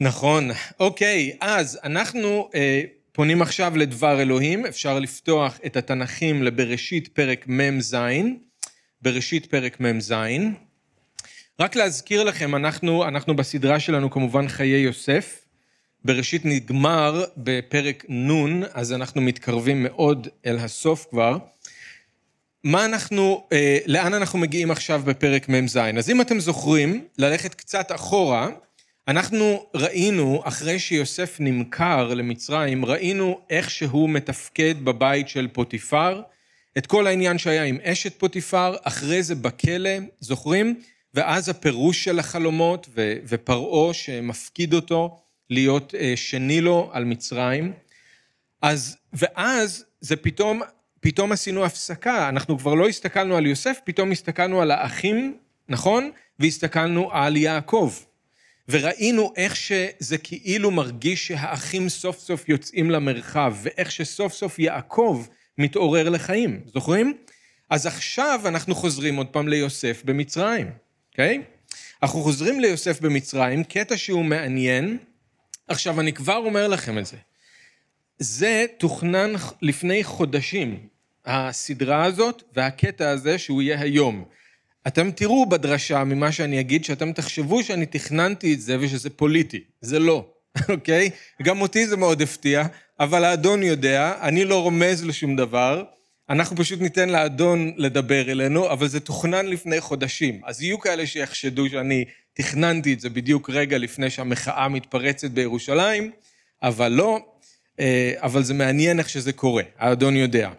נכון. אוקיי, אז אנחנו אה, פונים עכשיו לדבר אלוהים, אפשר לפתוח את התנ"כים לבראשית פרק מ"ז, בראשית פרק מ"ז. רק להזכיר לכם, אנחנו, אנחנו בסדרה שלנו כמובן חיי יוסף. בראשית נגמר בפרק נ', אז אנחנו מתקרבים מאוד אל הסוף כבר. מה אנחנו, אה, לאן אנחנו מגיעים עכשיו בפרק מ"ז? אז אם אתם זוכרים, ללכת קצת אחורה, אנחנו ראינו, אחרי שיוסף נמכר למצרים, ראינו איך שהוא מתפקד בבית של פוטיפר, את כל העניין שהיה עם אשת פוטיפר, אחרי זה בכלא, זוכרים? ואז הפירוש של החלומות ופרעה שמפקיד אותו להיות אה, שני לו על מצרים. אז, ואז זה פתאום, פתאום עשינו הפסקה, אנחנו כבר לא הסתכלנו על יוסף, פתאום הסתכלנו על האחים, נכון? והסתכלנו על יעקב. וראינו איך שזה כאילו מרגיש שהאחים סוף סוף יוצאים למרחב, ואיך שסוף סוף יעקב מתעורר לחיים, זוכרים? אז עכשיו אנחנו חוזרים עוד פעם ליוסף במצרים, אוקיי? Okay? אנחנו חוזרים ליוסף במצרים, קטע שהוא מעניין. עכשיו, אני כבר אומר לכם את זה. זה תוכנן לפני חודשים, הסדרה הזאת והקטע הזה שהוא יהיה היום. אתם תראו בדרשה ממה שאני אגיד, שאתם תחשבו שאני תכננתי את זה ושזה פוליטי. זה לא, אוקיי? גם אותי זה מאוד הפתיע, אבל האדון יודע, אני לא רומז לשום דבר, אנחנו פשוט ניתן לאדון לדבר אלינו, אבל זה תוכנן לפני חודשים. אז יהיו כאלה שיחשדו שאני תכננתי את זה בדיוק רגע לפני שהמחאה מתפרצת בירושלים, אבל לא, אה, אבל זה מעניין איך שזה קורה, האדון יודע.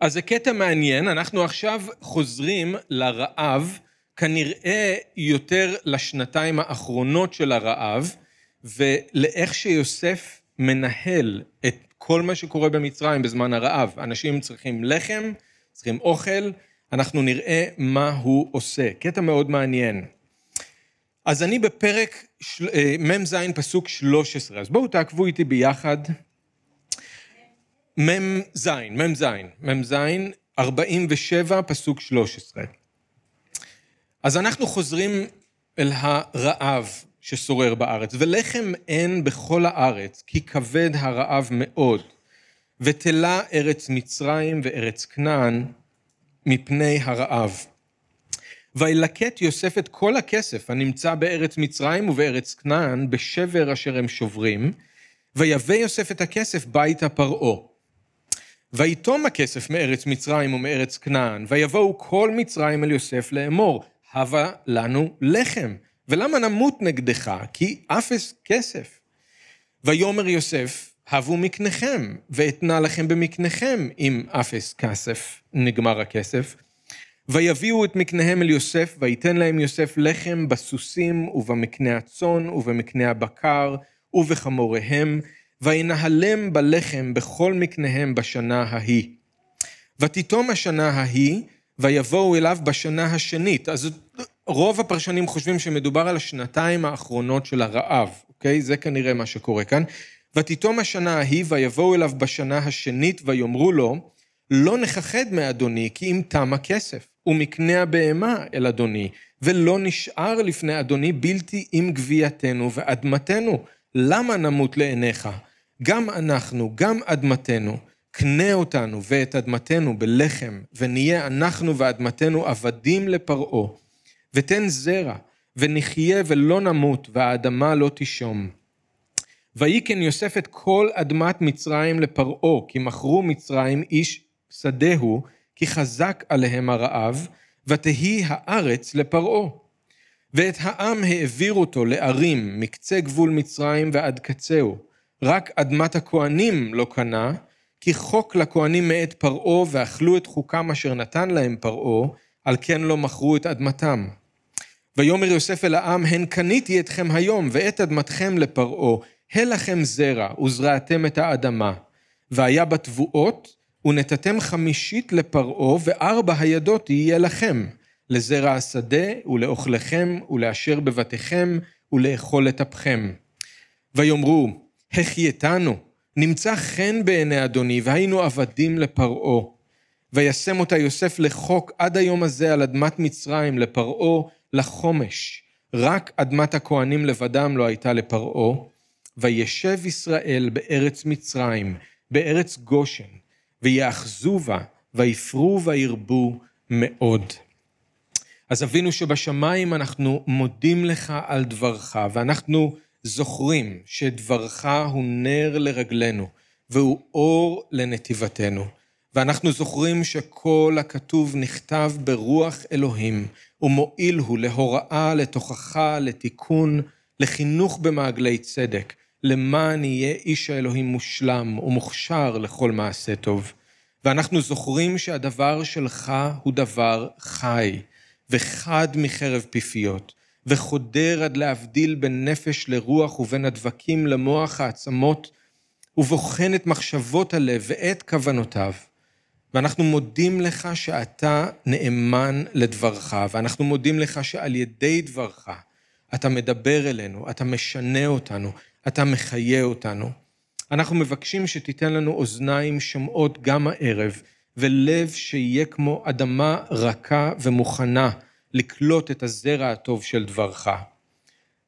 אז זה קטע מעניין, אנחנו עכשיו חוזרים לרעב, כנראה יותר לשנתיים האחרונות של הרעב, ולאיך שיוסף מנהל את כל מה שקורה במצרים בזמן הרעב. אנשים צריכים לחם, צריכים אוכל, אנחנו נראה מה הוא עושה. קטע מאוד מעניין. אז אני בפרק אה, מ"ז פסוק 13, אז בואו תעקבו איתי ביחד. מ"ז, מ"ז, מ"ז, 47, פסוק 13. אז אנחנו חוזרים אל הרעב ששורר בארץ, ולחם אין בכל הארץ, כי כבד הרעב מאוד, ותלה ארץ מצרים וארץ כנען מפני הרעב. וילקט יוסף את כל הכסף הנמצא בארץ מצרים ובארץ כנען בשבר אשר הם שוברים, ויבא יוסף את הכסף ביתה פרעה. ויתום הכסף מארץ מצרים ומארץ כנען, ויבואו כל מצרים אל יוסף לאמור, הבה לנו לחם, ולמה נמות נגדך? כי אפס כסף. ויאמר יוסף, הבו מקניכם, ואתנה לכם במקניכם, אם אפס כסף, נגמר הכסף. ויביאו את מקניהם אל יוסף, ויתן להם יוסף לחם בסוסים ובמקנה הצאן ובמקנה הבקר ובחמוריהם, וינהלם בלחם בכל מקניהם בשנה ההיא. ותיתום השנה ההיא, ויבואו אליו בשנה השנית. אז רוב הפרשנים חושבים שמדובר על השנתיים האחרונות של הרעב, אוקיי? זה כנראה מה שקורה כאן. ותיתום השנה ההיא, ויבואו אליו בשנה השנית, ויאמרו לו, לא נכחד מאדוני, כי אם תם הכסף, ומקנה הבהמה אל אדוני, ולא נשאר לפני אדוני בלתי עם גבייתנו ואדמתנו. למה נמות לעיניך? גם אנחנו, גם אדמתנו, קנה אותנו ואת אדמתנו בלחם, ונהיה אנחנו ואדמתנו עבדים לפרעה, ותן זרע, ונחיה ולא נמות, והאדמה לא. ויהי כן יוסף את כל אדמת מצרים לפרעה, כי מכרו מצרים איש שדהו, כי חזק עליהם הרעב, ותהי הארץ לפרעה. ואת העם העביר אותו לערים מקצה גבול מצרים ועד קצהו. רק אדמת הכהנים לא קנה, כי חוק לכהנים מאת פרעה, ואכלו את חוקם אשר נתן להם פרעה, על כן לא מכרו את אדמתם. ויאמר יוסף אל העם, הן קניתי אתכם היום, ואת אדמתכם לפרעה, הל לכם זרע, וזרעתם את האדמה. והיה בתבואות, ונתתם חמישית לפרעה, וארבע הידות יהיה לכם, לזרע השדה, ולאוכלכם, ולאשר בבתיכם, ולאכול את אפכם. ויאמרו, החייתנו, נמצא חן בעיני אדוני, והיינו עבדים לפרעה. וישם אותה יוסף לחוק עד היום הזה על אדמת מצרים, לפרעה, לחומש. רק אדמת הכהנים לבדם לא הייתה לפרעה, וישב ישראל בארץ מצרים, בארץ גושן, ויאחזו בה, ויפרו וירבו מאוד. אז אבינו שבשמיים אנחנו מודים לך על דברך, ואנחנו זוכרים שדברך הוא נר לרגלינו, והוא אור לנתיבתנו. ואנחנו זוכרים שכל הכתוב נכתב ברוח אלוהים, ומועיל הוא להוראה, לתוכחה, לתיקון, לחינוך במעגלי צדק, למען יהיה איש האלוהים מושלם ומוכשר לכל מעשה טוב. ואנחנו זוכרים שהדבר שלך הוא דבר חי, וחד מחרב פיפיות, וחודר עד להבדיל בין נפש לרוח ובין הדבקים למוח העצמות, ובוחן את מחשבות הלב ואת כוונותיו. ואנחנו מודים לך שאתה נאמן לדברך, ואנחנו מודים לך שעל ידי דברך אתה מדבר אלינו, אתה משנה אותנו, אתה מחיה אותנו. אנחנו מבקשים שתיתן לנו אוזניים שומעות גם הערב, ולב שיהיה כמו אדמה רכה ומוכנה לקלוט את הזרע הטוב של דברך.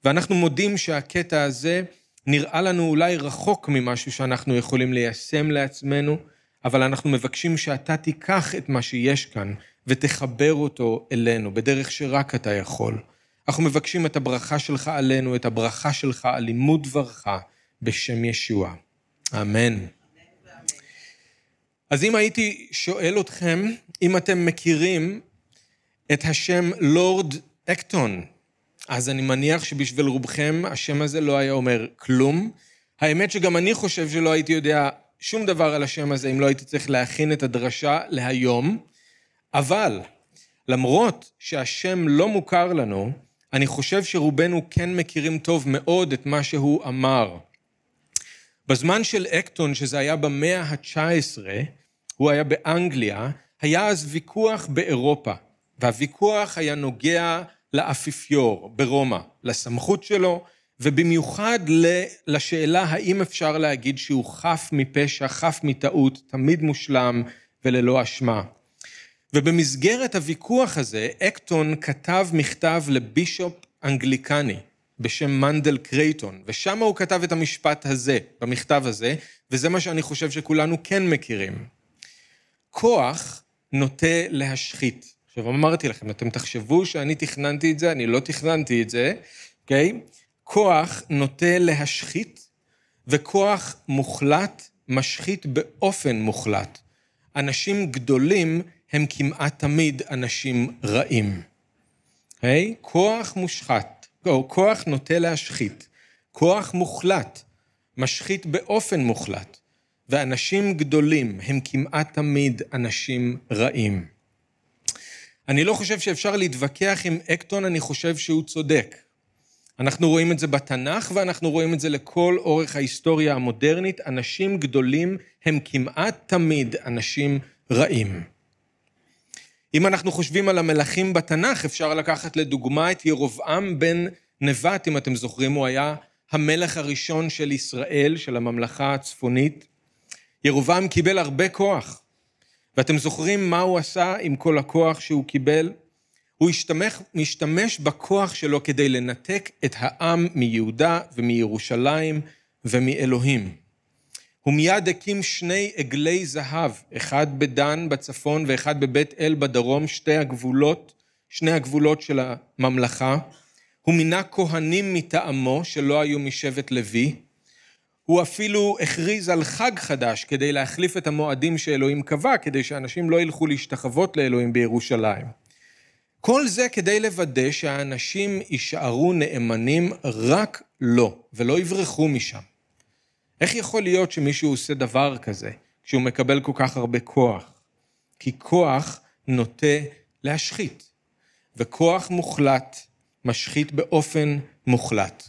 ואנחנו מודים שהקטע הזה נראה לנו אולי רחוק ממשהו שאנחנו יכולים ליישם לעצמנו, אבל אנחנו מבקשים שאתה תיקח את מה שיש כאן ותחבר אותו אלינו בדרך שרק אתה יכול. אנחנו מבקשים את הברכה שלך עלינו, את הברכה שלך על לימוד דברך בשם ישוע. אמן. אז אם הייתי שואל אתכם, אם אתם מכירים את השם לורד אקטון, אז אני מניח שבשביל רובכם השם הזה לא היה אומר כלום. האמת שגם אני חושב שלא הייתי יודע שום דבר על השם הזה אם לא הייתי צריך להכין את הדרשה להיום, אבל למרות שהשם לא מוכר לנו, אני חושב שרובנו כן מכירים טוב מאוד את מה שהוא אמר. בזמן של אקטון, שזה היה במאה ה-19, הוא היה באנגליה, היה אז ויכוח באירופה, והוויכוח היה נוגע לאפיפיור ברומא, לסמכות שלו, ובמיוחד לשאלה האם אפשר להגיד שהוא חף מפשע, חף מטעות, תמיד מושלם וללא אשמה. ובמסגרת הוויכוח הזה, אקטון כתב מכתב לבישופ אנגליקני בשם מנדל קרייטון, ושם הוא כתב את המשפט הזה, במכתב הזה, וזה מה שאני חושב שכולנו כן מכירים. כוח נוטה להשחית. עכשיו אמרתי לכם, אתם תחשבו שאני תכננתי את זה, אני לא תכננתי את זה, אוקיי? Okay? כוח נוטה להשחית, וכוח מוחלט משחית באופן מוחלט. אנשים גדולים הם כמעט תמיד אנשים רעים. Okay? כוח מושחת, או כוח נוטה להשחית, כוח מוחלט משחית באופן מוחלט, ואנשים גדולים הם כמעט תמיד אנשים רעים. אני לא חושב שאפשר להתווכח עם אקטון, אני חושב שהוא צודק. אנחנו רואים את זה בתנ"ך ואנחנו רואים את זה לכל אורך ההיסטוריה המודרנית. אנשים גדולים הם כמעט תמיד אנשים רעים. אם אנחנו חושבים על המלכים בתנ"ך, אפשר לקחת לדוגמה את ירובעם בן נבט, אם אתם זוכרים, הוא היה המלך הראשון של ישראל, של הממלכה הצפונית. ירובעם קיבל הרבה כוח, ואתם זוכרים מה הוא עשה עם כל הכוח שהוא קיבל? הוא השתמש, משתמש בכוח שלו כדי לנתק את העם מיהודה ומירושלים ומאלוהים. הוא מיד הקים שני עגלי זהב, אחד בדן בצפון ואחד בבית אל בדרום, שתי הגבולות, שני הגבולות של הממלכה. הוא מינה כהנים מטעמו שלא היו משבט לוי. הוא אפילו הכריז על חג חדש כדי להחליף את המועדים שאלוהים קבע, כדי שאנשים לא ילכו להשתחוות לאלוהים בירושלים. כל זה כדי לוודא שהאנשים יישארו נאמנים רק לו, ולא יברחו משם. איך יכול להיות שמישהו עושה דבר כזה, כשהוא מקבל כל כך הרבה כוח? כי כוח נוטה להשחית, וכוח מוחלט משחית באופן מוחלט.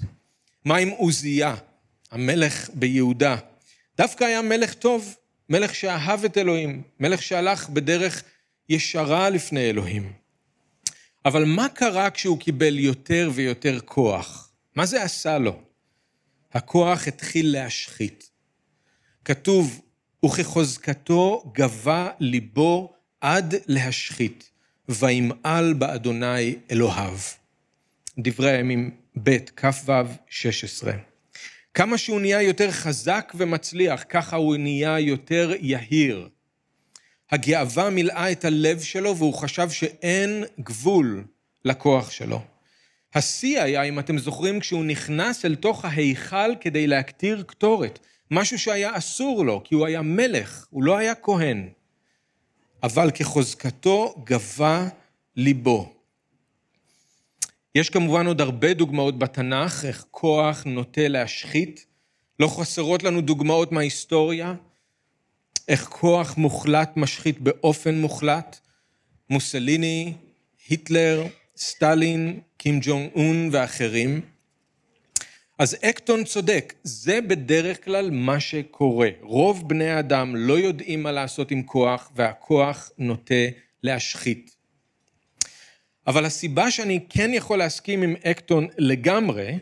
מה עם עוזיה, המלך ביהודה? דווקא היה מלך טוב, מלך שאהב את אלוהים, מלך שהלך בדרך ישרה לפני אלוהים. אבל מה קרה כשהוא קיבל יותר ויותר כוח? מה זה עשה לו? הכוח התחיל להשחית. כתוב, וכחוזקתו גבה ליבו עד להשחית, וימעל באדוני אלוהיו. דברי הימים ב', כ"ו, 16. כמה שהוא נהיה יותר חזק ומצליח, ככה הוא נהיה יותר יהיר. הגאווה מילאה את הלב שלו והוא חשב שאין גבול לכוח שלו. השיא היה, אם אתם זוכרים, כשהוא נכנס אל תוך ההיכל כדי להקטיר קטורת, משהו שהיה אסור לו, כי הוא היה מלך, הוא לא היה כהן. אבל כחוזקתו גבה ליבו. יש כמובן עוד הרבה דוגמאות בתנ"ך, איך כוח נוטה להשחית. לא חסרות לנו דוגמאות מההיסטוריה, איך כוח מוחלט משחית באופן מוחלט. מוסליני, היטלר, סטלין, קים ג'ונג און ואחרים. אז אקטון צודק, זה בדרך כלל מה שקורה. רוב בני האדם לא יודעים מה לעשות עם כוח, והכוח נוטה להשחית. אבל הסיבה שאני כן יכול להסכים עם אקטון לגמרי,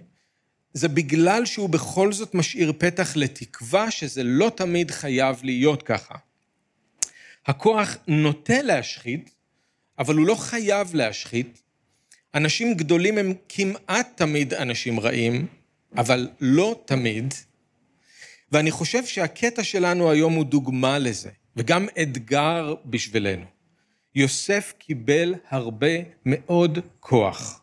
זה בגלל שהוא בכל זאת משאיר פתח לתקווה שזה לא תמיד חייב להיות ככה. הכוח נוטה להשחית, אבל הוא לא חייב להשחית. אנשים גדולים הם כמעט תמיד אנשים רעים, אבל לא תמיד. ואני חושב שהקטע שלנו היום הוא דוגמה לזה, וגם אתגר בשבילנו. יוסף קיבל הרבה מאוד כוח,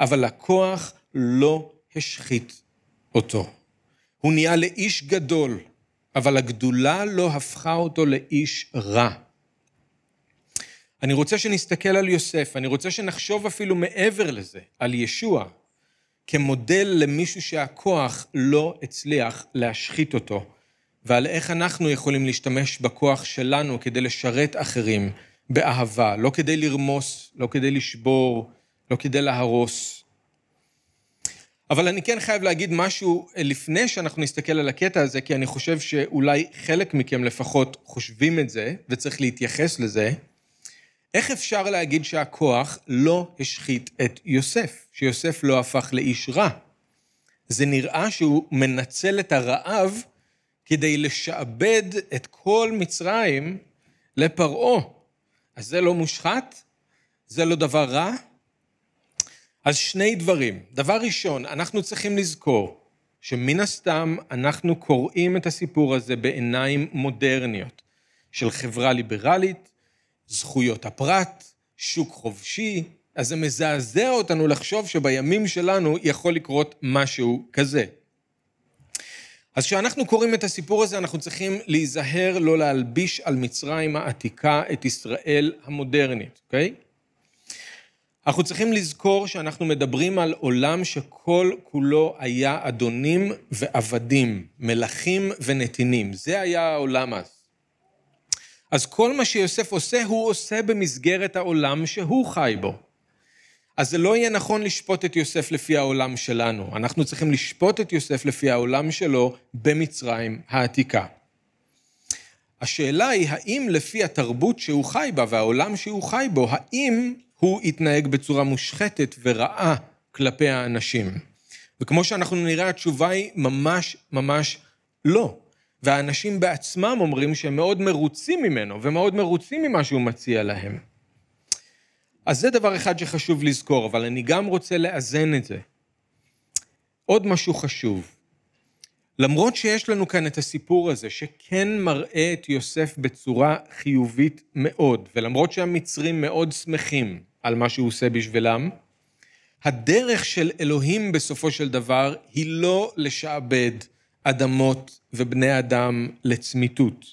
אבל הכוח לא השחית אותו. הוא נהיה לאיש גדול, אבל הגדולה לא הפכה אותו לאיש רע. אני רוצה שנסתכל על יוסף, אני רוצה שנחשוב אפילו מעבר לזה, על ישוע, כמודל למישהו שהכוח לא הצליח להשחית אותו, ועל איך אנחנו יכולים להשתמש בכוח שלנו כדי לשרת אחרים באהבה, לא כדי לרמוס, לא כדי לשבור, לא כדי להרוס. אבל אני כן חייב להגיד משהו לפני שאנחנו נסתכל על הקטע הזה, כי אני חושב שאולי חלק מכם לפחות חושבים את זה, וצריך להתייחס לזה. איך אפשר להגיד שהכוח לא השחית את יוסף, שיוסף לא הפך לאיש רע? זה נראה שהוא מנצל את הרעב כדי לשעבד את כל מצרים לפרעה. אז זה לא מושחת? זה לא דבר רע? אז שני דברים. דבר ראשון, אנחנו צריכים לזכור שמן הסתם אנחנו קוראים את הסיפור הזה בעיניים מודרניות של חברה ליברלית, זכויות הפרט, שוק חופשי, אז זה מזעזע אותנו לחשוב שבימים שלנו יכול לקרות משהו כזה. אז כשאנחנו קוראים את הסיפור הזה, אנחנו צריכים להיזהר לא להלביש על מצרים העתיקה את ישראל המודרנית, אוקיי? אנחנו צריכים לזכור שאנחנו מדברים על עולם שכל כולו היה אדונים ועבדים, מלכים ונתינים. זה היה העולם אז. אז כל מה שיוסף עושה, הוא עושה במסגרת העולם שהוא חי בו. אז זה לא יהיה נכון לשפוט את יוסף לפי העולם שלנו. אנחנו צריכים לשפוט את יוסף לפי העולם שלו במצרים העתיקה. השאלה היא, האם לפי התרבות שהוא חי בה והעולם שהוא חי בו, האם הוא יתנהג בצורה מושחתת ורעה כלפי האנשים? וכמו שאנחנו נראה, התשובה היא ממש ממש לא. והאנשים בעצמם אומרים שהם מאוד מרוצים ממנו ומאוד מרוצים ממה שהוא מציע להם. אז זה דבר אחד שחשוב לזכור, אבל אני גם רוצה לאזן את זה. עוד משהו חשוב. למרות שיש לנו כאן את הסיפור הזה, שכן מראה את יוסף בצורה חיובית מאוד, ולמרות שהמצרים מאוד שמחים על מה שהוא עושה בשבילם, הדרך של אלוהים בסופו של דבר היא לא לשעבד אדמות ובני אדם לצמיתות.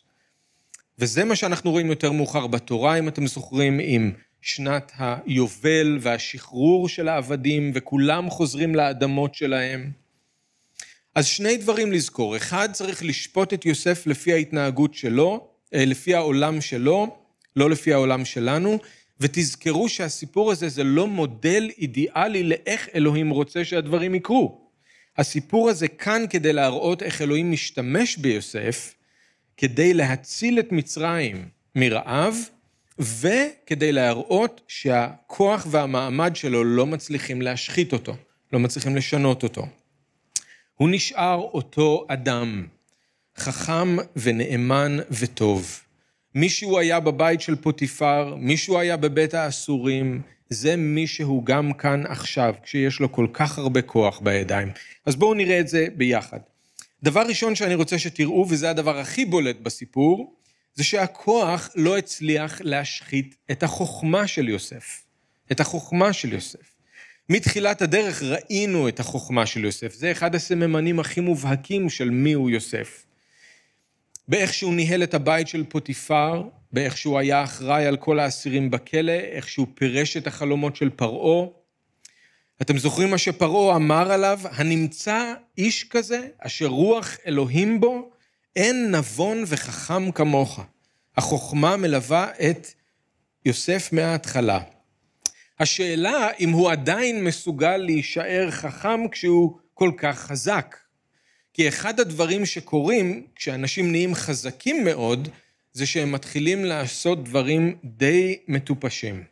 וזה מה שאנחנו רואים יותר מאוחר בתורה, אם אתם זוכרים, עם שנת היובל והשחרור של העבדים, וכולם חוזרים לאדמות שלהם. אז שני דברים לזכור. אחד, צריך לשפוט את יוסף לפי ההתנהגות שלו, אה, לפי העולם שלו, לא לפי העולם שלנו, ותזכרו שהסיפור הזה זה לא מודל אידיאלי לאיך אלוהים רוצה שהדברים יקרו. הסיפור הזה כאן כדי להראות איך אלוהים משתמש ביוסף כדי להציל את מצרים מרעב, וכדי להראות שהכוח והמעמד שלו לא מצליחים להשחית אותו, לא מצליחים לשנות אותו. הוא נשאר אותו אדם, חכם ונאמן וטוב. מישהו היה בבית של פוטיפר, מישהו היה בבית האסורים, זה מי שהוא גם כאן עכשיו, כשיש לו כל כך הרבה כוח בידיים. אז בואו נראה את זה ביחד. דבר ראשון שאני רוצה שתראו, וזה הדבר הכי בולט בסיפור, זה שהכוח לא הצליח להשחית את החוכמה של יוסף. את החוכמה של יוסף. מתחילת הדרך ראינו את החוכמה של יוסף. זה אחד הסממנים הכי מובהקים של מי הוא יוסף. באיך שהוא ניהל את הבית של פוטיפר, באיך שהוא היה אחראי על כל האסירים בכלא, איך שהוא פירש את החלומות של פרעה. אתם זוכרים מה שפרעה אמר עליו? הנמצא איש כזה, אשר רוח אלוהים בו, אין נבון וחכם כמוך. החוכמה מלווה את יוסף מההתחלה. השאלה אם הוא עדיין מסוגל להישאר חכם כשהוא כל כך חזק. כי אחד הדברים שקורים כשאנשים נהיים חזקים מאוד, זה שהם מתחילים לעשות דברים די מטופשים.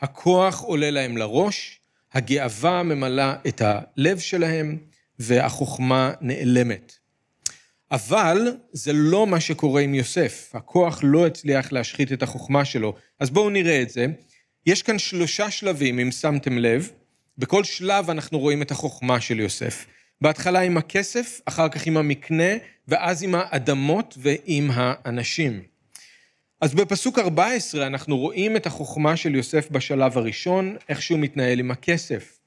הכוח עולה להם לראש, הגאווה ממלאה את הלב שלהם, והחוכמה נעלמת. אבל זה לא מה שקורה עם יוסף. הכוח לא הצליח להשחית את החוכמה שלו. אז בואו נראה את זה. יש כאן שלושה שלבים, אם שמתם לב. בכל שלב אנחנו רואים את החוכמה של יוסף. בהתחלה עם הכסף, אחר כך עם המקנה, ואז עם האדמות ועם האנשים. אז בפסוק 14 אנחנו רואים את החוכמה של יוסף בשלב הראשון, איך שהוא מתנהל עם הכסף.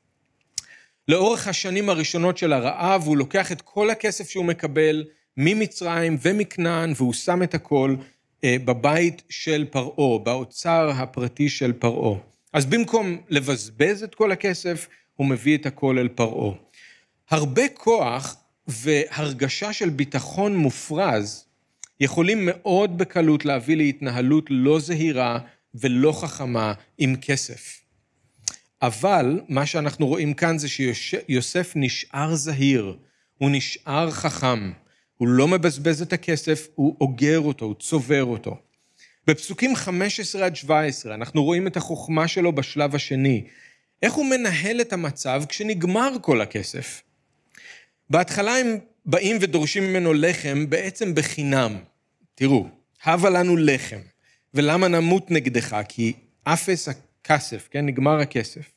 לאורך השנים הראשונות של הרעב, הוא לוקח את כל הכסף שהוא מקבל ממצרים ומכנען, והוא שם את הכל אה, בבית של פרעה, באוצר הפרטי של פרעה. אז במקום לבזבז את כל הכסף, הוא מביא את הכל אל פרעה. הרבה כוח והרגשה של ביטחון מופרז יכולים מאוד בקלות להביא להתנהלות לא זהירה ולא חכמה עם כסף. אבל מה שאנחנו רואים כאן זה שיוסף נשאר זהיר, הוא נשאר חכם, הוא לא מבזבז את הכסף, הוא אוגר אותו, הוא צובר אותו. בפסוקים 15 עד 17 אנחנו רואים את החוכמה שלו בשלב השני. איך הוא מנהל את המצב כשנגמר כל הכסף? בהתחלה הם באים ודורשים ממנו לחם בעצם בחינם. תראו, הבה לנו לחם, ולמה נמות נגדך? כי אפס הכסף, כן? נגמר הכסף.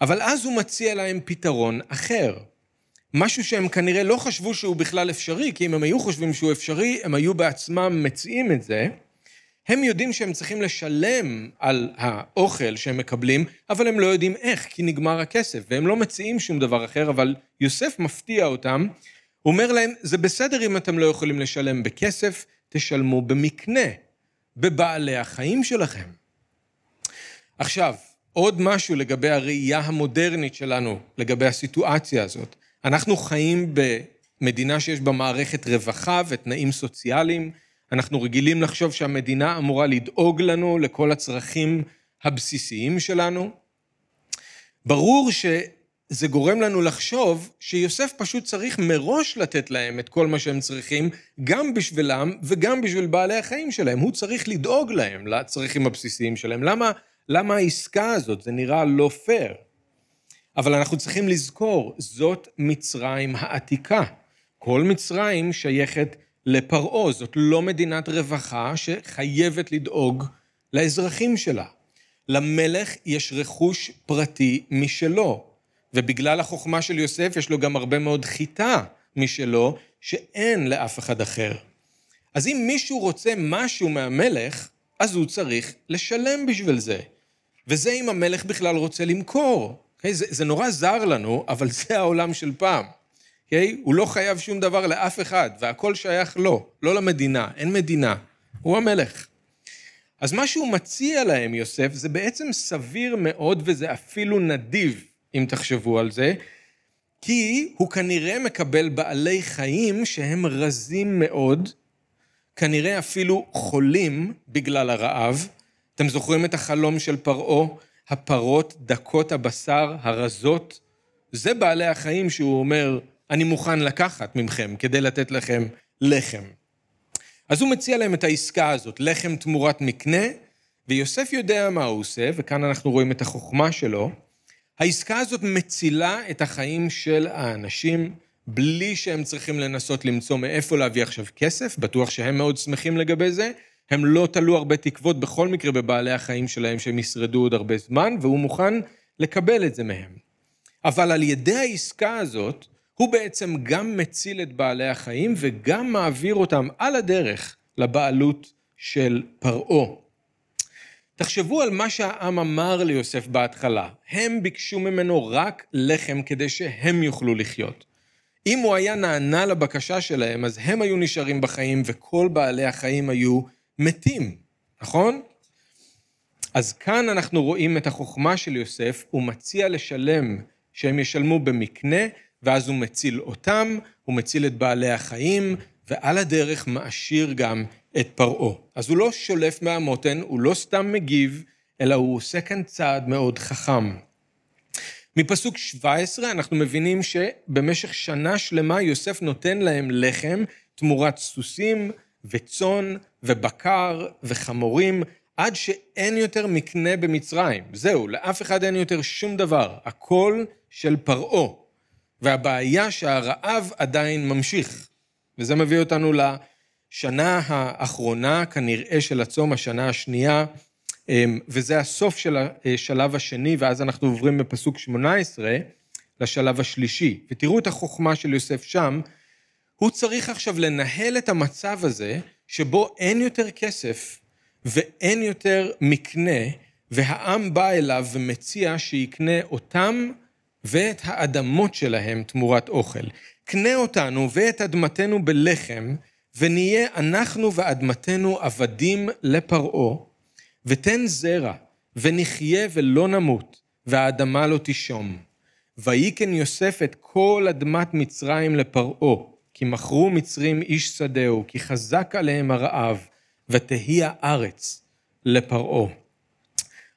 אבל אז הוא מציע להם פתרון אחר. משהו שהם כנראה לא חשבו שהוא בכלל אפשרי, כי אם הם היו חושבים שהוא אפשרי, הם היו בעצמם מציעים את זה. הם יודעים שהם צריכים לשלם על האוכל שהם מקבלים, אבל הם לא יודעים איך, כי נגמר הכסף, והם לא מציעים שום דבר אחר, אבל יוסף מפתיע אותם, אומר להם, זה בסדר אם אתם לא יכולים לשלם בכסף, תשלמו במקנה, בבעלי החיים שלכם. עכשיו, עוד משהו לגבי הראייה המודרנית שלנו, לגבי הסיטואציה הזאת. אנחנו חיים במדינה שיש בה מערכת רווחה ותנאים סוציאליים. אנחנו רגילים לחשוב שהמדינה אמורה לדאוג לנו לכל הצרכים הבסיסיים שלנו. ברור שזה גורם לנו לחשוב שיוסף פשוט צריך מראש לתת להם את כל מה שהם צריכים, גם בשבילם וגם בשביל בעלי החיים שלהם. הוא צריך לדאוג להם, לצרכים הבסיסיים שלהם. למה, למה העסקה הזאת? זה נראה לא פייר. אבל אנחנו צריכים לזכור, זאת מצרים העתיקה. כל מצרים שייכת לפרעה, זאת לא מדינת רווחה שחייבת לדאוג לאזרחים שלה. למלך יש רכוש פרטי משלו, ובגלל החוכמה של יוסף יש לו גם הרבה מאוד חיטה משלו, שאין לאף אחד אחר. אז אם מישהו רוצה משהו מהמלך, אז הוא צריך לשלם בשביל זה. וזה אם המלך בכלל רוצה למכור. Okay, אוקיי? זה, זה נורא זר לנו, אבל זה העולם של פעם. Okay? אוקיי? הוא לא חייב שום דבר לאף אחד, והכל שייך לו, לא למדינה, אין מדינה. הוא המלך. אז מה שהוא מציע להם, יוסף, זה בעצם סביר מאוד וזה אפילו נדיב, אם תחשבו על זה, כי הוא כנראה מקבל בעלי חיים שהם רזים מאוד, כנראה אפילו חולים בגלל הרעב. אתם זוכרים את החלום של פרעה? הפרות דקות הבשר הרזות, זה בעלי החיים שהוא אומר, אני מוכן לקחת ממכם כדי לתת לכם לחם. אז הוא מציע להם את העסקה הזאת, לחם תמורת מקנה, ויוסף יודע מה הוא עושה, וכאן אנחנו רואים את החוכמה שלו. העסקה הזאת מצילה את החיים של האנשים, בלי שהם צריכים לנסות למצוא מאיפה להביא עכשיו כסף, בטוח שהם מאוד שמחים לגבי זה, הם לא תלו הרבה תקוות בכל מקרה בבעלי החיים שלהם שהם ישרדו עוד הרבה זמן, והוא מוכן לקבל את זה מהם. אבל על ידי העסקה הזאת, הוא בעצם גם מציל את בעלי החיים וגם מעביר אותם על הדרך לבעלות של פרעה. תחשבו על מה שהעם אמר ליוסף בהתחלה. הם ביקשו ממנו רק לחם כדי שהם יוכלו לחיות. אם הוא היה נענה לבקשה שלהם, אז הם היו נשארים בחיים וכל בעלי החיים היו מתים, נכון? אז כאן אנחנו רואים את החוכמה של יוסף, הוא מציע לשלם, שהם ישלמו במקנה, ואז הוא מציל אותם, הוא מציל את בעלי החיים, ועל הדרך מעשיר גם את פרעה. אז הוא לא שולף מהמותן, הוא לא סתם מגיב, אלא הוא עושה כאן צעד מאוד חכם. מפסוק 17 אנחנו מבינים שבמשך שנה שלמה יוסף נותן להם לחם תמורת סוסים וצאן ובקר וחמורים, עד שאין יותר מקנה במצרים. זהו, לאף אחד אין יותר שום דבר, הכל של פרעה. והבעיה שהרעב עדיין ממשיך. וזה מביא אותנו לשנה האחרונה, כנראה של הצום, השנה השנייה, אמ, וזה הסוף של השלב השני, ואז אנחנו עוברים בפסוק 18 לשלב השלישי. ותראו את החוכמה של יוסף שם, הוא צריך עכשיו לנהל את המצב הזה, שבו אין יותר כסף ואין יותר מקנה, והעם בא אליו ומציע שיקנה אותם ואת האדמות שלהם תמורת אוכל. קנה אותנו ואת אדמתנו בלחם, ונהיה אנחנו ואדמתנו עבדים לפרעה, ותן זרע, ונחיה ולא נמות, והאדמה לא תשום. ויקן יוסף את כל אדמת מצרים לפרעה, כי מכרו מצרים איש שדהו, כי חזק עליהם הרעב, ותהי הארץ לפרעה.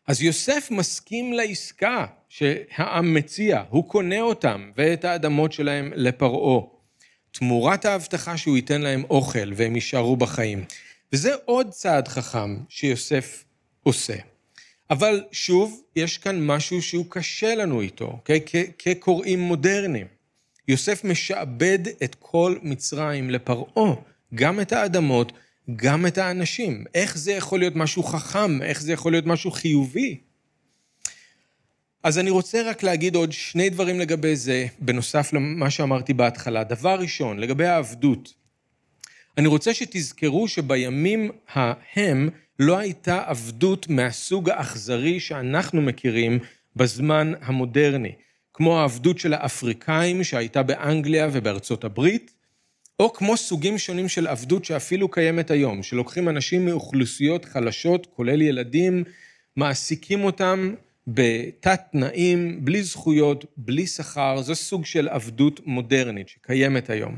אז יוסף מסכים לעסקה שהעם מציע, הוא קונה אותם ואת האדמות שלהם לפרעה, תמורת ההבטחה שהוא ייתן להם אוכל והם יישארו בחיים. וזה עוד צעד חכם שיוסף עושה. אבל שוב, יש כאן משהו שהוא קשה לנו איתו? אוקיי? כקוראים מודרניים. יוסף משעבד את כל מצרים לפרעה, גם את האדמות, גם את האנשים. איך זה יכול להיות משהו חכם? איך זה יכול להיות משהו חיובי? אז אני רוצה רק להגיד עוד שני דברים לגבי זה, בנוסף למה שאמרתי בהתחלה. דבר ראשון, לגבי העבדות. אני רוצה שתזכרו שבימים ההם לא הייתה עבדות מהסוג האכזרי שאנחנו מכירים בזמן המודרני, כמו העבדות של האפריקאים שהייתה באנגליה ובארצות הברית, או כמו סוגים שונים של עבדות שאפילו קיימת היום, שלוקחים אנשים מאוכלוסיות חלשות, כולל ילדים, מעסיקים אותם בתת תנאים, בלי זכויות, בלי שכר, זה סוג של עבדות מודרנית שקיימת היום.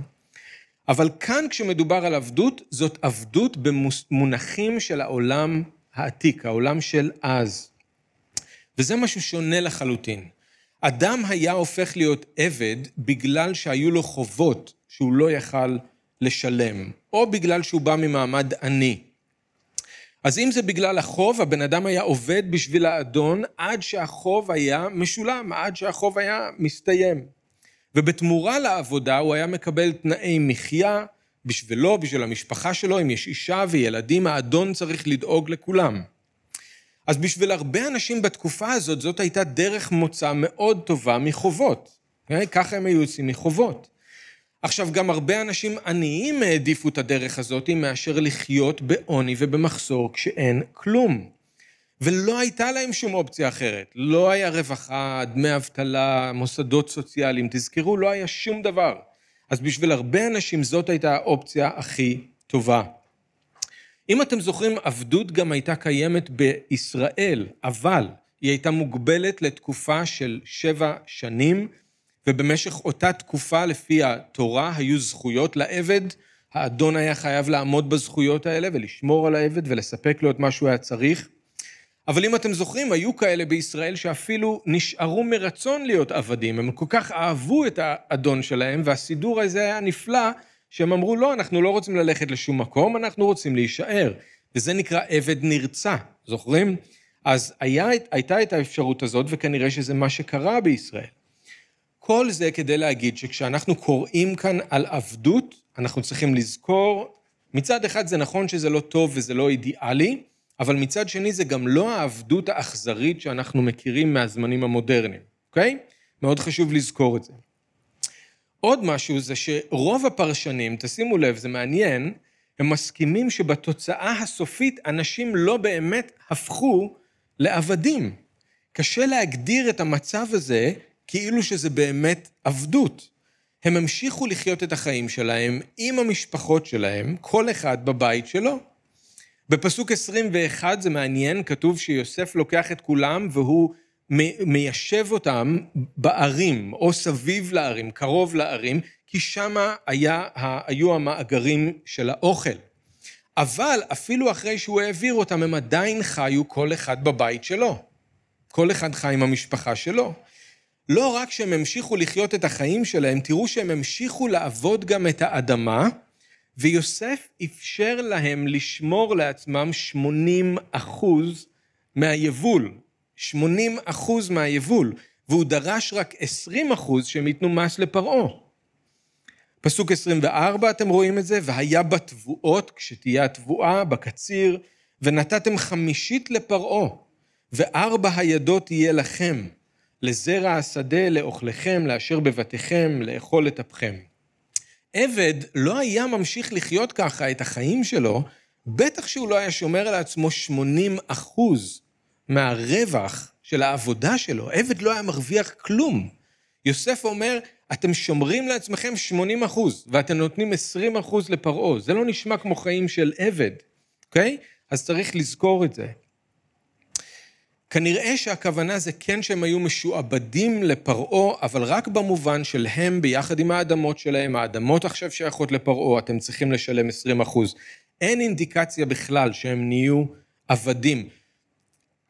אבל כאן כשמדובר על עבדות, זאת עבדות במונחים של העולם העתיק, העולם של אז. וזה משהו שונה לחלוטין. אדם היה הופך להיות עבד בגלל שהיו לו חובות שהוא לא יכל לשלם, או בגלל שהוא בא ממעמד עני. אז אם זה בגלל החוב, הבן אדם היה עובד בשביל האדון עד שהחוב היה משולם, עד שהחוב היה מסתיים. ובתמורה לעבודה הוא היה מקבל תנאי מחיה בשבילו, בשביל המשפחה שלו, אם יש אישה וילדים, האדון צריך לדאוג לכולם. אז בשביל הרבה אנשים בתקופה הזאת, זאת הייתה דרך מוצא מאוד טובה מחובות. אוקיי? ככה הם היו יוצאים מחובות. עכשיו, גם הרבה אנשים עניים העדיפו את הדרך הזאת מאשר לחיות בעוני ובמחסור כשאין כלום. ולא הייתה להם שום אופציה אחרת. לא היה רווחה, דמי אבטלה, מוסדות סוציאליים, תזכרו, לא היה שום דבר. אז בשביל הרבה אנשים זאת הייתה האופציה הכי טובה. אם אתם זוכרים, עבדות גם הייתה קיימת בישראל, אבל היא הייתה מוגבלת לתקופה של שבע שנים, ובמשך אותה תקופה, לפי התורה, היו זכויות לעבד. האדון היה חייב לעמוד בזכויות האלה ולשמור על העבד ולספק לו את מה שהוא היה צריך. אבל אם אתם זוכרים, היו כאלה בישראל שאפילו נשארו מרצון להיות עבדים. הם כל כך אהבו את האדון שלהם, והסידור הזה היה נפלא, שהם אמרו, לא, אנחנו לא רוצים ללכת לשום מקום, אנחנו רוצים להישאר. וזה נקרא עבד נרצע, זוכרים? אז היה, הייתה את האפשרות הזאת, וכנראה שזה מה שקרה בישראל. כל זה כדי להגיד שכשאנחנו קוראים כאן על עבדות, אנחנו צריכים לזכור מצד אחד זה נכון שזה לא טוב וזה לא אידיאלי, אבל מצד שני זה גם לא העבדות האכזרית שאנחנו מכירים מהזמנים המודרניים, אוקיי? מאוד חשוב לזכור את זה. עוד משהו זה שרוב הפרשנים, תשימו לב, זה מעניין, הם מסכימים שבתוצאה הסופית אנשים לא באמת הפכו לעבדים. קשה להגדיר את המצב הזה כאילו שזה באמת עבדות. הם המשיכו לחיות את החיים שלהם עם המשפחות שלהם, כל אחד בבית שלו. בפסוק 21 זה מעניין, כתוב שיוסף לוקח את כולם והוא מיישב אותם בערים, או סביב לערים, קרוב לערים, כי שם היו המאגרים של האוכל. אבל אפילו אחרי שהוא העביר אותם, הם עדיין חיו כל אחד בבית שלו. כל אחד חי עם המשפחה שלו. לא רק שהם המשיכו לחיות את החיים שלהם, תראו שהם המשיכו לעבוד גם את האדמה, ויוסף אפשר להם לשמור לעצמם 80 אחוז מהיבול. 80 אחוז מהיבול, והוא דרש רק 20 אחוז שהם ייתנו מס לפרעה. פסוק 24, אתם רואים את זה? והיה בתבואות, כשתהיה התבואה, בקציר, ונתתם חמישית לפרעה, וארבע הידות יהיה לכם, לזרע השדה, לאוכלכם, לאשר בבתיכם, לאכול את אפכם. עבד לא היה ממשיך לחיות ככה את החיים שלו, בטח שהוא לא היה שומר על עצמו 80 אחוז מהרווח של העבודה שלו. עבד לא היה מרוויח כלום. יוסף אומר, אתם שומרים לעצמכם 80 אחוז, ואתם נותנים 20 אחוז לפרעה. זה לא נשמע כמו חיים של עבד, אוקיי? אז צריך לזכור את זה. כנראה שהכוונה זה כן שהם היו משועבדים לפרעה, אבל רק במובן של הם ביחד עם האדמות שלהם, האדמות עכשיו שייכות לפרעה, אתם צריכים לשלם 20 אחוז. אין אינדיקציה בכלל שהם נהיו עבדים.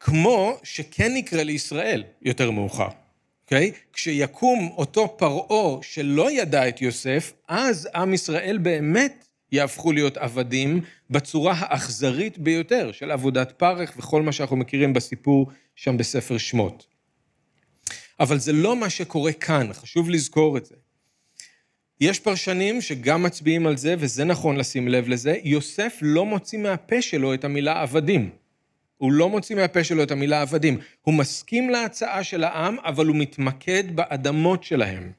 כמו שכן יקרה לישראל יותר מאוחר, אוקיי? Okay? כשיקום אותו פרעה שלא ידע את יוסף, אז עם ישראל באמת יהפכו להיות עבדים בצורה האכזרית ביותר של עבודת פרך וכל מה שאנחנו מכירים בסיפור שם בספר שמות. אבל זה לא מה שקורה כאן, חשוב לזכור את זה. יש פרשנים שגם מצביעים על זה, וזה נכון לשים לב לזה, יוסף לא מוציא מהפה שלו את המילה עבדים. הוא לא מוציא מהפה שלו את המילה עבדים. הוא מסכים להצעה של העם, אבל הוא מתמקד באדמות שלהם.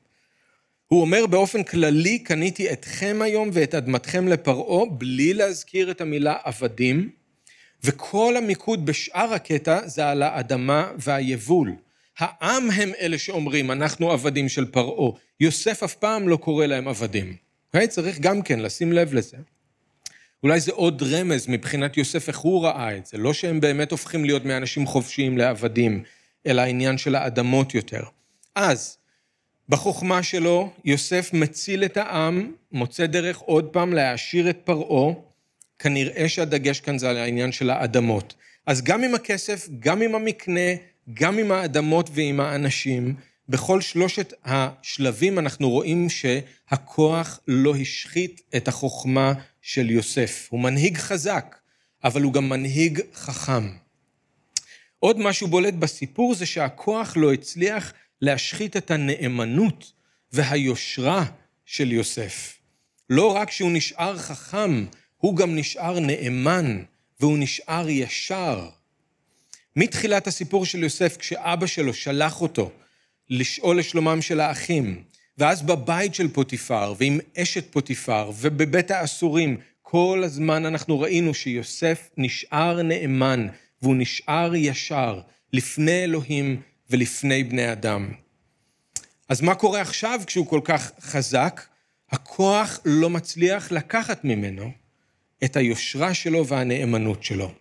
הוא אומר באופן כללי, קניתי אתכם היום ואת אדמתכם לפרעה, בלי להזכיר את המילה עבדים, וכל המיקוד בשאר הקטע זה על האדמה והיבול. העם הם אלה שאומרים, אנחנו עבדים של פרעה. יוסף אף פעם לא קורא להם עבדים. Okay? אוקיי? צריך גם כן לשים לב לזה. אולי זה עוד רמז מבחינת יוסף, איך הוא ראה את זה. לא שהם באמת הופכים להיות מאנשים חופשיים לעבדים, אלא העניין של האדמות יותר. אז, בחוכמה שלו, יוסף מציל את העם, מוצא דרך עוד פעם להעשיר את פרעה, כנראה שהדגש כאן זה על העניין של האדמות. אז גם עם הכסף, גם עם המקנה, גם עם האדמות ועם האנשים, בכל שלושת השלבים אנחנו רואים שהכוח לא השחית את החוכמה של יוסף. הוא מנהיג חזק, אבל הוא גם מנהיג חכם. עוד משהו בולט בסיפור זה שהכוח לא הצליח להשחית את הנאמנות והיושרה של יוסף. לא רק שהוא נשאר חכם, הוא גם נשאר נאמן, והוא נשאר ישר. מתחילת הסיפור של יוסף, כשאבא שלו שלח אותו לשאול לשלומם של האחים, ואז בבית של פוטיפר, ועם אשת פוטיפר, ובבית האסורים, כל הזמן אנחנו ראינו שיוסף נשאר נאמן, והוא נשאר ישר, לפני אלוהים ולפני בני אדם. אז מה קורה עכשיו כשהוא כל כך חזק? הכוח לא מצליח לקחת ממנו את היושרה שלו והנאמנות שלו.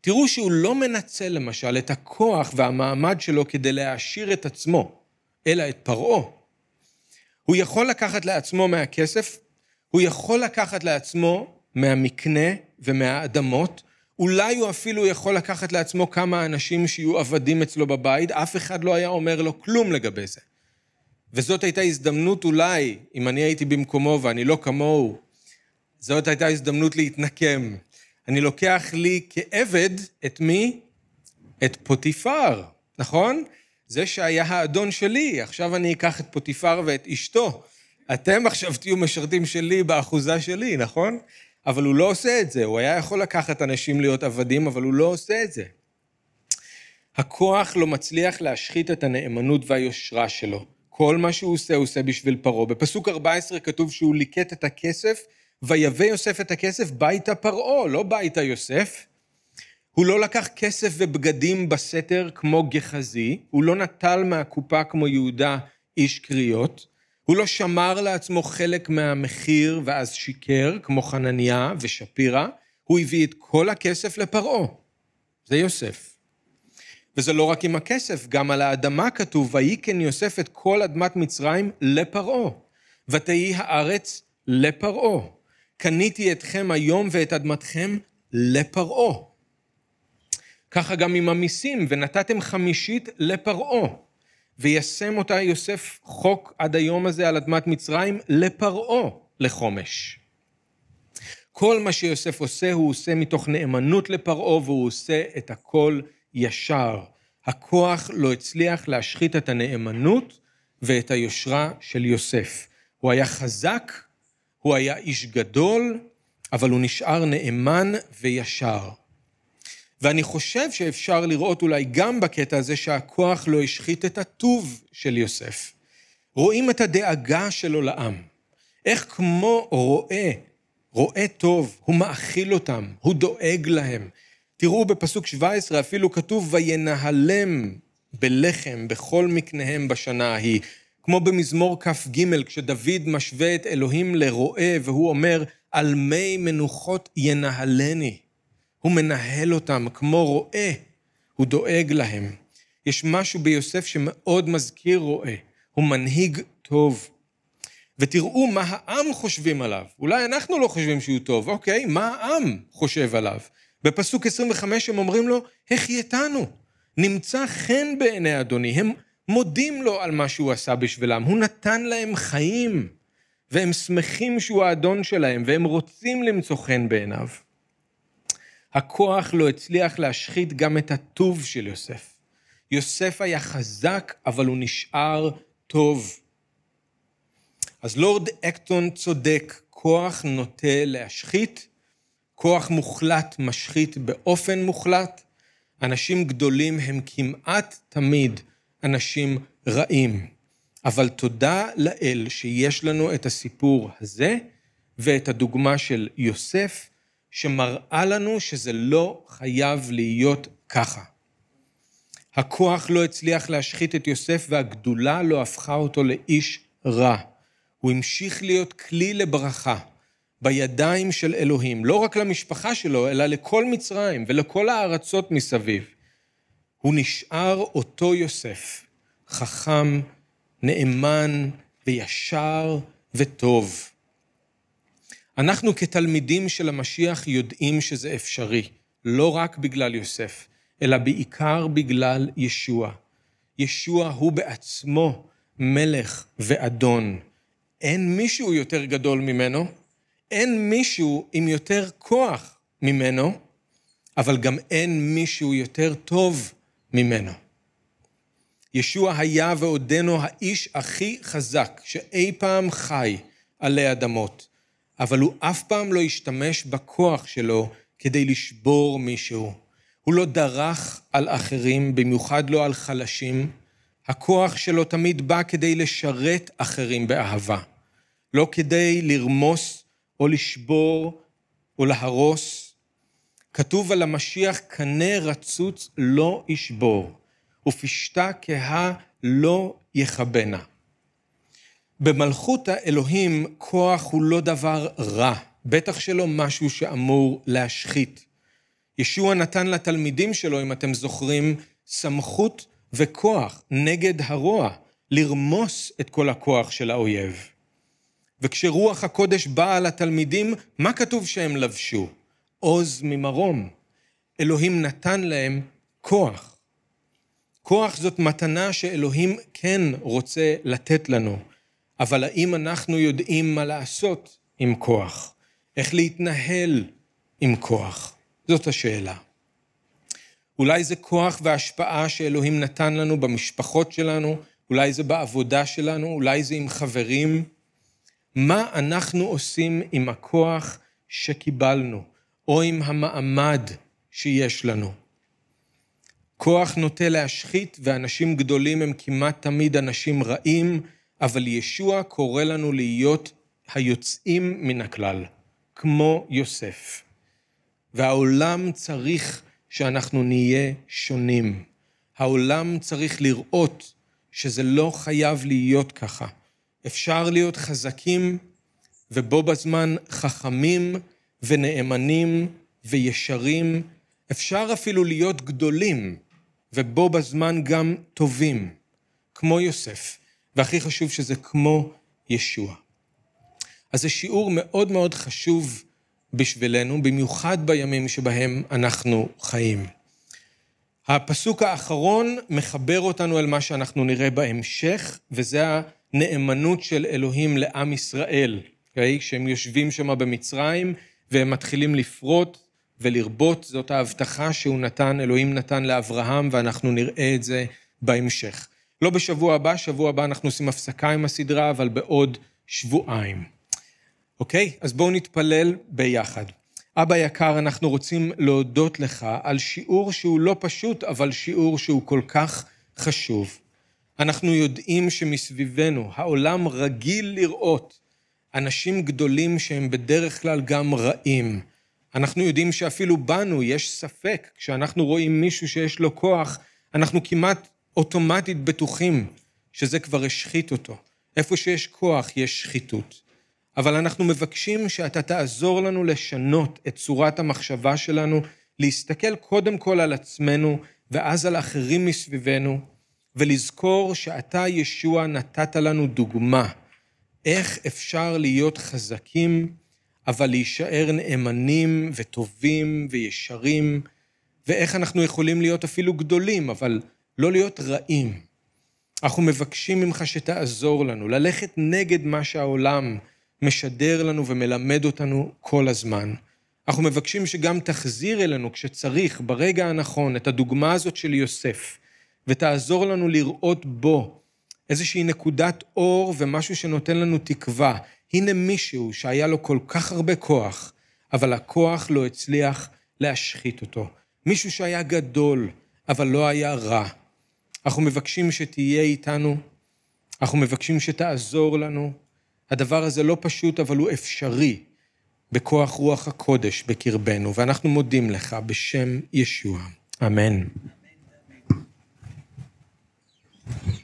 תראו שהוא לא מנצל למשל את הכוח והמעמד שלו כדי להעשיר את עצמו, אלא את פרעה. הוא יכול לקחת לעצמו מהכסף, הוא יכול לקחת לעצמו מהמקנה ומהאדמות, אולי הוא אפילו יכול לקחת לעצמו כמה אנשים שיהיו עבדים אצלו בבית, אף אחד לא היה אומר לו כלום לגבי זה. וזאת הייתה הזדמנות אולי, אם אני הייתי במקומו ואני לא כמוהו, זאת הייתה הזדמנות להתנקם. אני לוקח לי כעבד את מי? את פוטיפר, נכון? זה שהיה האדון שלי, עכשיו אני אקח את פוטיפר ואת אשתו. אתם עכשיו תהיו משרתים שלי באחוזה שלי, נכון? אבל הוא לא עושה את זה. הוא היה יכול לקחת אנשים להיות עבדים, אבל הוא לא עושה את זה. הכוח לא מצליח להשחית את הנאמנות והיושרה שלו. כל מה שהוא עושה, הוא עושה בשביל פרעה. בפסוק 14 כתוב שהוא ליקט את הכסף, ויבא יוסף את הכסף ביתה פרעה, לא ביתה יוסף. הוא לא לקח כסף ובגדים בסתר כמו גחזי, הוא לא נטל מהקופה כמו יהודה איש קריות, הוא לא שמר לעצמו חלק מהמחיר ואז שיקר, כמו חנניה ושפירא, הוא הביא את כל הכסף לפרעה. זה יוסף. וזה לא רק עם הכסף, גם על האדמה כתוב, ויהי כן יוסף את כל אדמת מצרים לפרעה, ותהי הארץ לפרעה. קניתי אתכם היום ואת אדמתכם לפרעה. ככה גם עם המיסים, ונתתם חמישית לפרעה. וישם אותה יוסף חוק עד היום הזה על אדמת מצרים לפרעה לחומש. כל מה שיוסף עושה, הוא עושה מתוך נאמנות לפרעה, והוא עושה את הכל ישר. הכוח לא הצליח להשחית את הנאמנות ואת היושרה של יוסף. הוא היה חזק, הוא היה איש גדול, אבל הוא נשאר נאמן וישר. ואני חושב שאפשר לראות אולי גם בקטע הזה שהכוח לא השחית את הטוב של יוסף. רואים את הדאגה שלו לעם. איך כמו רועה, רועה טוב, הוא מאכיל אותם, הוא דואג להם. תראו בפסוק 17 אפילו כתוב וינהלם בלחם בכל מקניהם בשנה ההיא. כמו במזמור כ"ג, כשדוד משווה את אלוהים לרועה, והוא אומר, על מי מנוחות ינהלני. הוא מנהל אותם כמו רועה, הוא דואג להם. יש משהו ביוסף שמאוד מזכיר רועה, הוא מנהיג טוב. ותראו מה העם חושבים עליו. אולי אנחנו לא חושבים שהוא טוב, אוקיי, מה העם חושב עליו? בפסוק 25 הם אומרים לו, החייתנו, נמצא חן בעיני אדוני. הם מודים לו על מה שהוא עשה בשבילם, הוא נתן להם חיים, והם שמחים שהוא האדון שלהם, והם רוצים למצוא חן בעיניו. הכוח לא הצליח להשחית גם את הטוב של יוסף. יוסף היה חזק, אבל הוא נשאר טוב. אז לורד אקטון צודק, כוח נוטה להשחית, כוח מוחלט משחית באופן מוחלט. אנשים גדולים הם כמעט תמיד אנשים רעים. אבל תודה לאל שיש לנו את הסיפור הזה ואת הדוגמה של יוסף, שמראה לנו שזה לא חייב להיות ככה. הכוח לא הצליח להשחית את יוסף והגדולה לא הפכה אותו לאיש רע. הוא המשיך להיות כלי לברכה בידיים של אלוהים, לא רק למשפחה שלו, אלא לכל מצרים ולכל הארצות מסביב. הוא נשאר אותו יוסף, חכם, נאמן וישר וטוב. אנחנו כתלמידים של המשיח יודעים שזה אפשרי, לא רק בגלל יוסף, אלא בעיקר בגלל ישוע. ישוע הוא בעצמו מלך ואדון. אין מישהו יותר גדול ממנו, אין מישהו עם יותר כוח ממנו, אבל גם אין מישהו יותר טוב ממנו. ישוע היה ועודנו האיש הכי חזק שאי פעם חי עלי אדמות. אבל הוא אף פעם לא השתמש בכוח שלו כדי לשבור מישהו. הוא לא דרך על אחרים, במיוחד לא על חלשים. הכוח שלו תמיד בא כדי לשרת אחרים באהבה, לא כדי לרמוס או לשבור או להרוס. כתוב על המשיח, קנה רצוץ לא ישבור, ופשתה כהה לא יכבנה. במלכות האלוהים כוח הוא לא דבר רע, בטח שלא משהו שאמור להשחית. ישוע נתן לתלמידים שלו, אם אתם זוכרים, סמכות וכוח נגד הרוע, לרמוס את כל הכוח של האויב. וכשרוח הקודש באה לתלמידים, מה כתוב שהם לבשו? עוז ממרום. אלוהים נתן להם כוח. כוח זאת מתנה שאלוהים כן רוצה לתת לנו. אבל האם אנחנו יודעים מה לעשות עם כוח? איך להתנהל עם כוח? זאת השאלה. אולי זה כוח והשפעה שאלוהים נתן לנו במשפחות שלנו, אולי זה בעבודה שלנו, אולי זה עם חברים. מה אנחנו עושים עם הכוח שקיבלנו, או עם המעמד שיש לנו. כוח נוטה להשחית, ואנשים גדולים הם כמעט תמיד אנשים רעים, אבל ישוע קורא לנו להיות היוצאים מן הכלל, כמו יוסף. והעולם צריך שאנחנו נהיה שונים. העולם צריך לראות שזה לא חייב להיות ככה. אפשר להיות חזקים ובו בזמן חכמים ונאמנים וישרים. אפשר אפילו להיות גדולים ובו בזמן גם טובים, כמו יוסף. והכי חשוב שזה כמו ישוע. אז זה שיעור מאוד מאוד חשוב בשבילנו, במיוחד בימים שבהם אנחנו חיים. הפסוק האחרון מחבר אותנו אל מה שאנחנו נראה בהמשך, וזה הנאמנות של אלוהים לעם ישראל, okay? כשהם יושבים שם במצרים והם מתחילים לפרוט ולרבות, זאת ההבטחה שהוא נתן, אלוהים נתן לאברהם, ואנחנו נראה את זה בהמשך. לא בשבוע הבא, שבוע הבא אנחנו עושים הפסקה עם הסדרה, אבל בעוד שבועיים. אוקיי? אז בואו נתפלל ביחד. אבא יקר, אנחנו רוצים להודות לך על שיעור שהוא לא פשוט, אבל שיעור שהוא כל כך חשוב. אנחנו יודעים שמסביבנו העולם רגיל לראות אנשים גדולים שהם בדרך כלל גם רעים. אנחנו יודעים שאפילו בנו יש ספק, כשאנחנו רואים מישהו שיש לו כוח, אנחנו כמעט אוטומטית בטוחים שזה כבר השחית אותו. איפה שיש כוח יש שחיתות. אבל אנחנו מבקשים שאתה תעזור לנו לשנות את צורת המחשבה שלנו, להסתכל קודם כל על עצמנו ואז על אחרים מסביבנו, ולזכור שאתה, ישוע, נתת לנו דוגמה איך אפשר להיות חזקים, אבל להישאר נאמנים וטובים וישרים, ואיך אנחנו יכולים להיות אפילו גדולים, אבל לא להיות רעים. אנחנו מבקשים ממך שתעזור לנו, ללכת נגד מה שהעולם משדר לנו ומלמד אותנו כל הזמן. אנחנו מבקשים שגם תחזיר אלינו כשצריך, ברגע הנכון, את הדוגמה הזאת של יוסף, ותעזור לנו לראות בו איזושהי נקודת אור ומשהו שנותן לנו תקווה. הנה מישהו שהיה לו כל כך הרבה כוח, אבל הכוח לא הצליח להשחית אותו. מישהו שהיה גדול, אבל לא היה רע. אנחנו מבקשים שתהיה איתנו, אנחנו מבקשים שתעזור לנו. הדבר הזה לא פשוט, אבל הוא אפשרי בכוח רוח הקודש בקרבנו, ואנחנו מודים לך בשם ישוע. אמן. Thank you.